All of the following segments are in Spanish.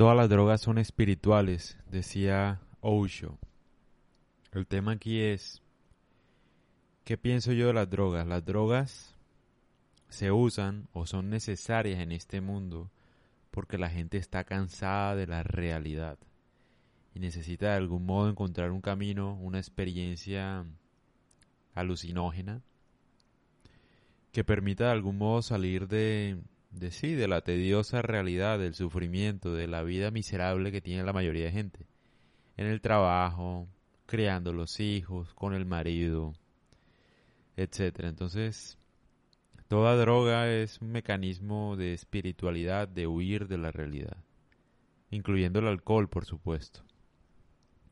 Todas las drogas son espirituales, decía Osho. El tema aquí es, ¿qué pienso yo de las drogas? Las drogas se usan o son necesarias en este mundo porque la gente está cansada de la realidad y necesita de algún modo encontrar un camino, una experiencia alucinógena que permita de algún modo salir de, de sí, de la tediosa realidad, del sufrimiento, de la vida miserable que tiene la mayoría de gente. En el trabajo, criando los hijos, con el marido, etcétera. Entonces, toda droga es un mecanismo de espiritualidad, de huir de la realidad, incluyendo el alcohol, por supuesto.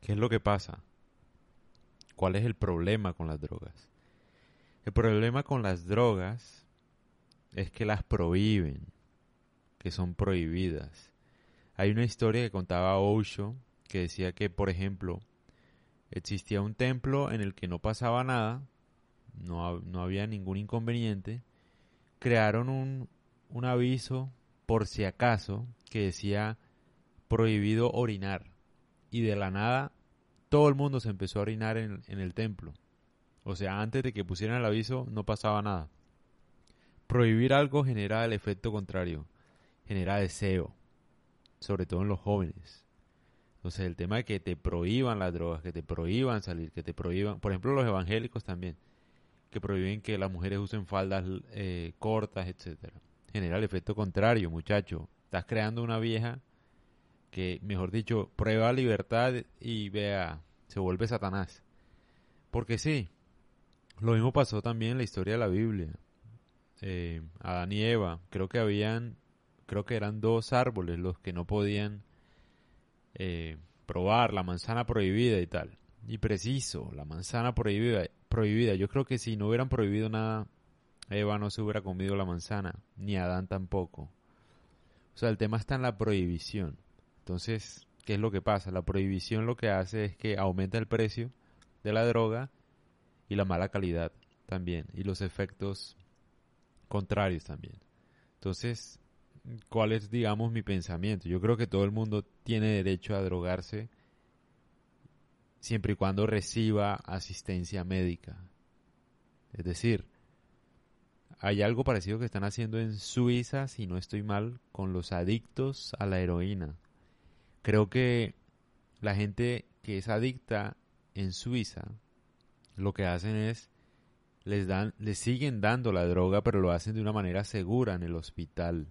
¿Qué es lo que pasa? ¿Cuál es el problema con las drogas? El problema con las drogas es que las prohíben, que son prohibidas. Hay una historia que contaba Osho que decía que, por ejemplo, existía un templo en el que no pasaba nada, no, no había ningún inconveniente, crearon un, un aviso por si acaso que decía prohibido orinar y de la nada todo el mundo se empezó a orinar en, en el templo. O sea, antes de que pusieran el aviso no pasaba nada. Prohibir algo genera el efecto contrario, genera deseo, sobre todo en los jóvenes. Entonces el tema de que te prohíban las drogas, que te prohíban salir, que te prohíban, por ejemplo los evangélicos también, que prohíben que las mujeres usen faldas eh, cortas, etcétera, genera el efecto contrario, muchacho. Estás creando una vieja que, mejor dicho, prueba libertad y vea, se vuelve Satanás. Porque sí, lo mismo pasó también en la historia de la Biblia. Eh, Adán y Eva, creo que habían, creo que eran dos árboles los que no podían eh, probar, la manzana prohibida y tal. Y preciso, la manzana prohibida, prohibida. Yo creo que si no hubieran prohibido nada, Eva no se hubiera comido la manzana, ni Adán tampoco. O sea, el tema está en la prohibición. Entonces, ¿qué es lo que pasa? La prohibición lo que hace es que aumenta el precio de la droga y la mala calidad también, y los efectos contrarios también. Entonces, ¿cuál es, digamos, mi pensamiento? Yo creo que todo el mundo tiene derecho a drogarse siempre y cuando reciba asistencia médica. Es decir, hay algo parecido que están haciendo en Suiza, si no estoy mal, con los adictos a la heroína. Creo que la gente que es adicta en Suiza, lo que hacen es les dan, les siguen dando la droga, pero lo hacen de una manera segura en el hospital.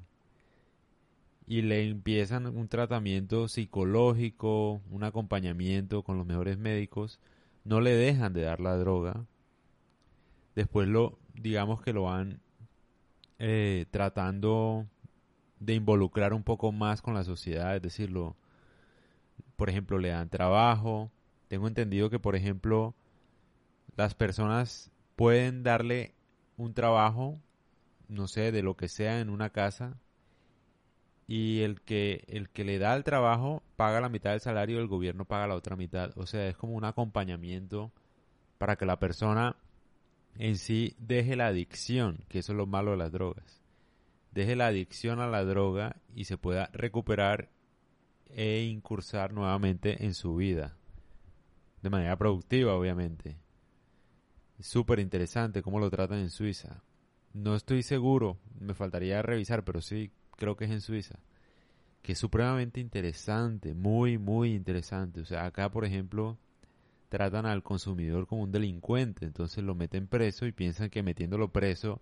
Y le empiezan un tratamiento psicológico, un acompañamiento con los mejores médicos. No le dejan de dar la droga. Después lo, digamos que lo van eh, tratando de involucrar un poco más con la sociedad, es decir, por ejemplo, le dan trabajo. Tengo entendido que, por ejemplo, las personas pueden darle un trabajo, no sé, de lo que sea en una casa y el que el que le da el trabajo paga la mitad del salario y el gobierno paga la otra mitad. O sea, es como un acompañamiento para que la persona en sí deje la adicción, que eso es lo malo de las drogas. Deje la adicción a la droga y se pueda recuperar e incursar nuevamente en su vida. De manera productiva, obviamente. Súper interesante cómo lo tratan en Suiza. No estoy seguro, me faltaría revisar, pero sí creo que es en Suiza. Que es supremamente interesante, muy, muy interesante. O sea, acá, por ejemplo, tratan al consumidor como un delincuente, entonces lo meten preso y piensan que metiéndolo preso,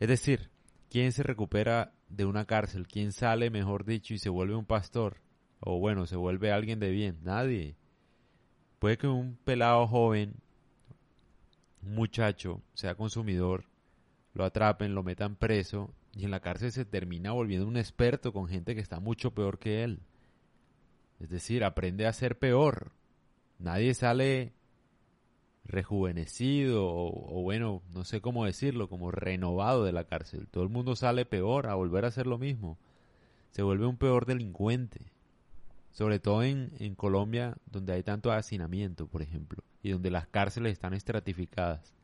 es decir, ¿quién se recupera de una cárcel? ¿Quién sale, mejor dicho, y se vuelve un pastor? O bueno, se vuelve alguien de bien. Nadie. Puede que un pelado joven un muchacho sea consumidor, lo atrapen, lo metan preso Y en la cárcel se termina volviendo un experto con gente que está mucho peor que él. Es decir, aprende a ser peor. Nadie sale rejuvenecido o, bueno, no sé cómo decirlo, como renovado de la cárcel. Todo el mundo sale peor a volver a hacer lo mismo. Se vuelve un peor delincuente. Sobre todo en, en Colombia, donde hay tanto hacinamiento, por ejemplo, y donde las cárceles están estratificadas.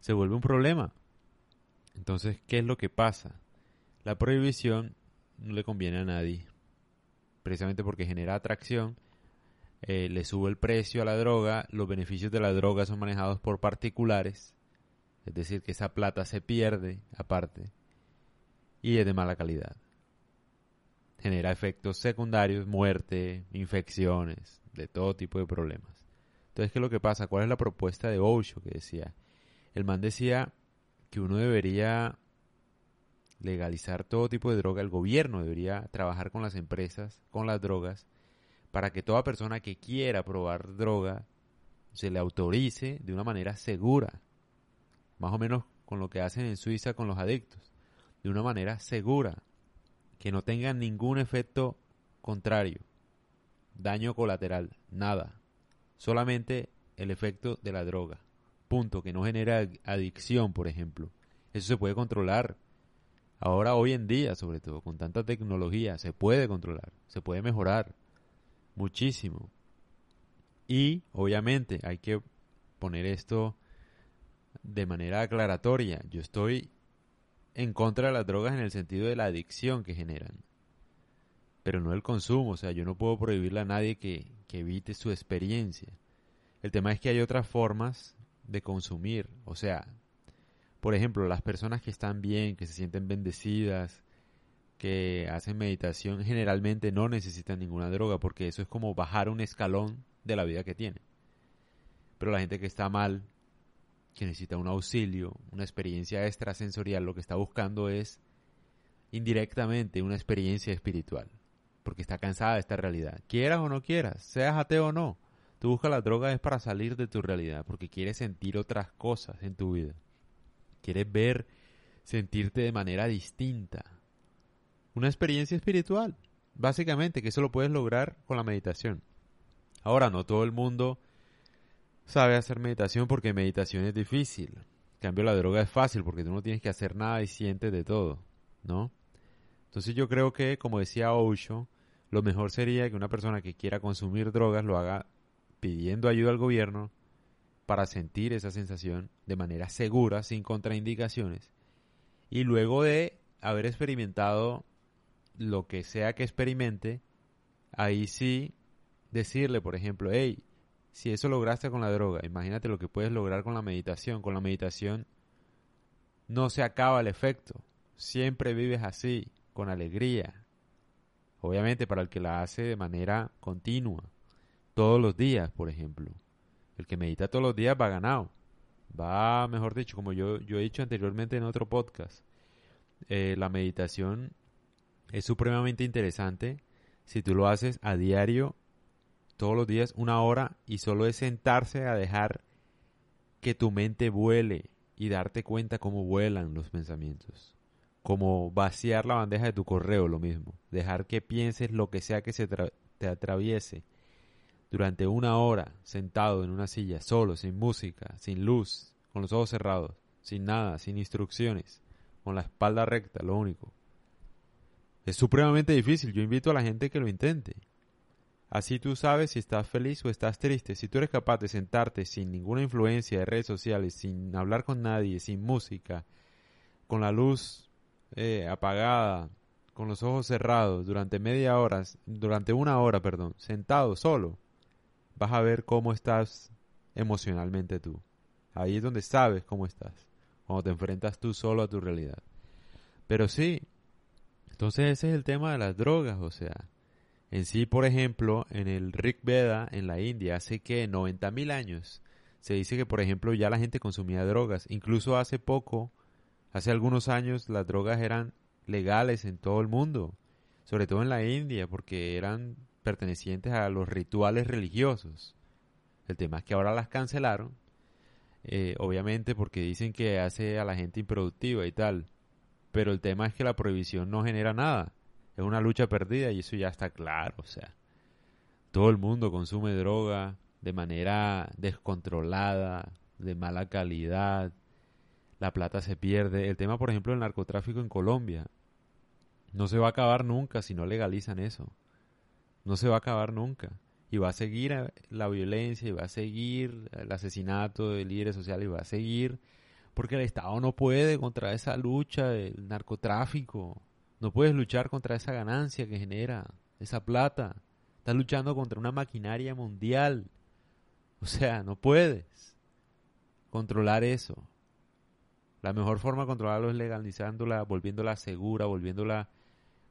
Se vuelve un problema. Entonces, ¿qué es lo que pasa? La prohibición no le conviene a nadie, precisamente porque genera atracción eh, le sube el precio a la droga, los beneficios de la droga son manejados por particulares, es decir, que esa plata se pierde aparte y es de mala calidad. Genera efectos secundarios, muerte, infecciones, de todo tipo de problemas. Entonces, ¿qué es lo que pasa? ¿Cuál es la propuesta de Osho que decía? El man decía que uno debería legalizar todo tipo de droga, el gobierno debería trabajar con las empresas, con las drogas, para que toda persona que quiera probar droga se le autorice de una manera segura, más o menos con lo que hacen en Suiza con los adictos, de una manera segura, que no tenga ningún efecto contrario, daño colateral, nada, solamente el efecto de la droga, punto, que no genera adicción, por ejemplo. Eso se puede controlar. Ahora, hoy en día, sobre todo, con tanta tecnología, se puede controlar, se puede mejorar muchísimo. Y obviamente hay que poner esto de manera aclaratoria. Yo estoy en contra de las drogas en el sentido de la adicción que generan, pero no el consumo. O sea, yo no puedo prohibirle a nadie que, que evite su experiencia. El tema es que hay otras formas de consumir. O sea, por ejemplo, las personas que están bien, que se sienten bendecidas, que hacen meditación generalmente no necesitan ninguna droga porque eso es como bajar un escalón de la vida que tiene. Pero la gente que está mal, que necesita un auxilio, una experiencia extrasensorial, lo que está buscando es indirectamente una experiencia espiritual, porque está cansada de esta realidad. Quieras o no quieras, seas ateo o no, tú buscas la droga es para salir de tu realidad, porque quieres sentir otras cosas en tu vida. Quieres ver, sentirte de manera distinta, una experiencia espiritual, básicamente, que eso lo puedes lograr con la meditación. Ahora, no todo el mundo sabe hacer meditación porque meditación es difícil. En cambio, la droga es fácil porque tú no tienes que hacer nada y sientes de todo, ¿no? Entonces yo creo que, como decía Osho, lo mejor sería que una persona que quiera consumir drogas lo haga pidiendo ayuda al gobierno para sentir esa sensación de manera segura, sin contraindicaciones. Y luego de haber experimentado lo que sea que experimente, ahí sí decirle, por ejemplo, hey, si eso lograste con la droga, imagínate lo que puedes lograr con la meditación. Con la meditación no se acaba el efecto, siempre vives así, con alegría. Obviamente para el que la hace de manera continua, todos los días, por ejemplo. El que medita todos los días va ganado. Va, mejor dicho, como yo, yo he dicho anteriormente en otro podcast, eh, la meditación es supremamente interesante si tú lo haces a diario, todos los días, una hora, y solo es sentarse a dejar que tu mente vuele y darte cuenta cómo vuelan los pensamientos. Como vaciar la bandeja de tu correo, lo mismo. Dejar que pienses lo que sea que se te atraviese durante una hora sentado en una silla, solo, sin música, sin luz, con los ojos cerrados, sin nada, sin instrucciones, con la espalda recta, lo único. Es supremamente difícil. Yo invito a la gente que lo intente. Así tú sabes si estás feliz o estás triste. Si tú eres capaz de sentarte sin ninguna influencia de redes sociales, sin hablar con nadie, sin música, con la luz eh, apagada, con los ojos cerrados, durante media hora, durante una hora, perdón, sentado solo, vas a ver cómo estás emocionalmente tú. Ahí es donde sabes cómo estás, cuando te enfrentas tú solo a tu realidad. Pero sí, entonces ese es el tema de las drogas, o sea, en sí, por ejemplo, en el Rig Veda, en la India, hace que 90.000 años, se dice que, por ejemplo, ya la gente consumía drogas. Incluso hace poco, hace algunos años, las drogas eran legales en todo el mundo, sobre todo en la India, porque eran pertenecientes a los rituales religiosos. El tema es que ahora las cancelaron, eh, obviamente porque dicen que hace a la gente improductiva y tal. Pero el tema es que la prohibición no genera nada. Es una lucha perdida y eso ya está claro. O sea, todo el mundo consume droga de manera descontrolada, de mala calidad. La plata se pierde. El tema, por ejemplo, del narcotráfico en Colombia. No se va a acabar nunca si no legalizan eso. No se va a acabar nunca. Y va a seguir eh, la violencia, y va a seguir el asesinato de líderes sociales, y va a seguir porque el Estado no puede contra esa lucha del narcotráfico. No puedes luchar contra esa ganancia que genera esa plata. Estás luchando contra una maquinaria mundial. O sea, no puedes controlar eso. La mejor forma de controlarlo es legalizándola, volviéndola segura, volviéndola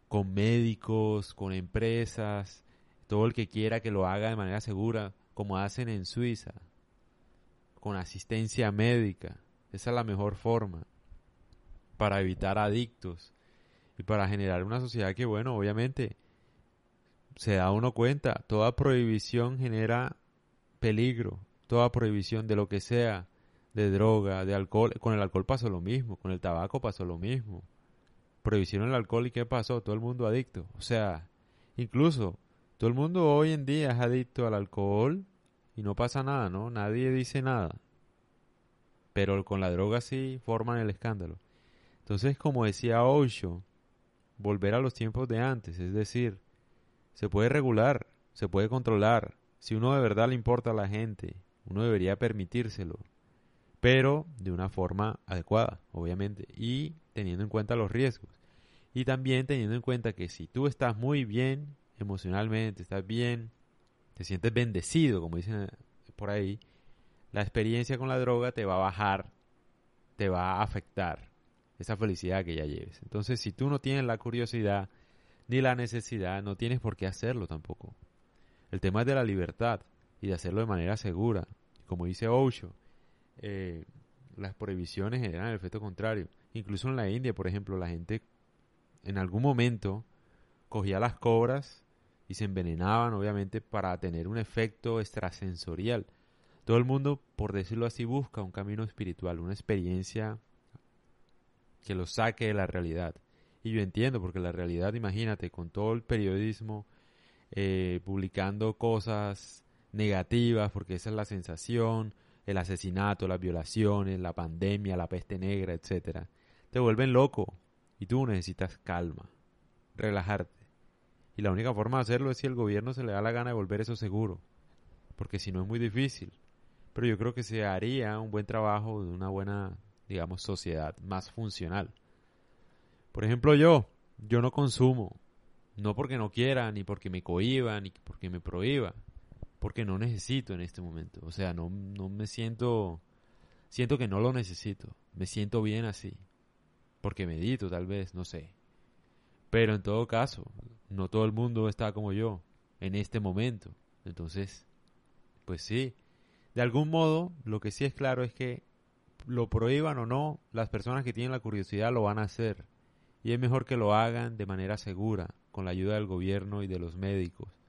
con médicos, con empresas, todo el que quiera que lo haga de manera segura, como hacen en Suiza, con asistencia médica. Esa es la mejor forma para evitar adictos y para generar una sociedad que, bueno, obviamente se da uno cuenta, toda prohibición genera peligro, toda prohibición de lo que sea, de droga, de alcohol, con el alcohol pasó lo mismo, con el tabaco pasó lo mismo. Prohibieron el alcohol y ¿qué pasó? Todo el mundo adicto. O sea, incluso todo el mundo hoy en día es adicto al alcohol y no pasa nada, ¿no? Nadie dice nada pero con la droga sí forman el escándalo. Entonces, como decía Osho, volver a los tiempos de antes, es decir, se puede regular, se puede controlar. Si uno de verdad le importa a la gente, uno debería permitírselo, pero de una forma adecuada, obviamente, y teniendo en cuenta los riesgos. Y también teniendo en cuenta que si tú estás muy bien emocionalmente, estás bien, te sientes bendecido, como dicen por ahí, la experiencia con la droga te va a bajar, te va a afectar esa felicidad que ya lleves. Entonces, si tú no tienes la curiosidad ni la necesidad, no tienes por qué hacerlo tampoco. El tema es de la libertad y de hacerlo de manera segura. Como dice Osho, eh, las prohibiciones generan el efecto contrario. Incluso en la India, por ejemplo, la gente en algún momento cogía las cobras y se envenenaban, obviamente, para tener un efecto extrasensorial. Todo el mundo, por decirlo así, busca un camino espiritual, una experiencia que lo saque de la realidad. Y yo entiendo, porque la realidad, imagínate, con todo el periodismo eh, publicando cosas negativas, porque esa es la sensación, el asesinato, las violaciones, la pandemia, la peste negra, etcétera, te vuelven loco y tú necesitas calma, relajarte. Y la única forma de hacerlo es si el gobierno se le da la gana de volver eso seguro, porque si no es muy difícil pero yo creo que se haría un buen trabajo de una buena, digamos, sociedad más funcional. Por ejemplo, yo, yo no consumo, no porque no quiera, ni porque me cohiba, ni porque me prohíba, porque no necesito en este momento. O sea, no, no me siento, siento que no lo necesito, me siento bien así, porque medito tal vez, no sé. Pero en todo caso, no todo el mundo está como yo en este momento. Entonces, pues sí, de algún modo, lo que sí es claro es que lo prohíban o no, las personas que tienen la curiosidad lo van a hacer. Y es mejor que lo hagan de manera segura, con la ayuda del gobierno y de los médicos.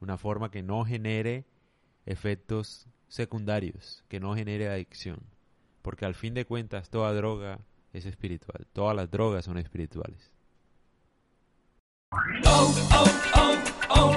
Una forma que no genere efectos secundarios, que no genere adicción. Porque al fin de cuentas toda droga es espiritual, todas las drogas son espirituales. Oh, oh, oh,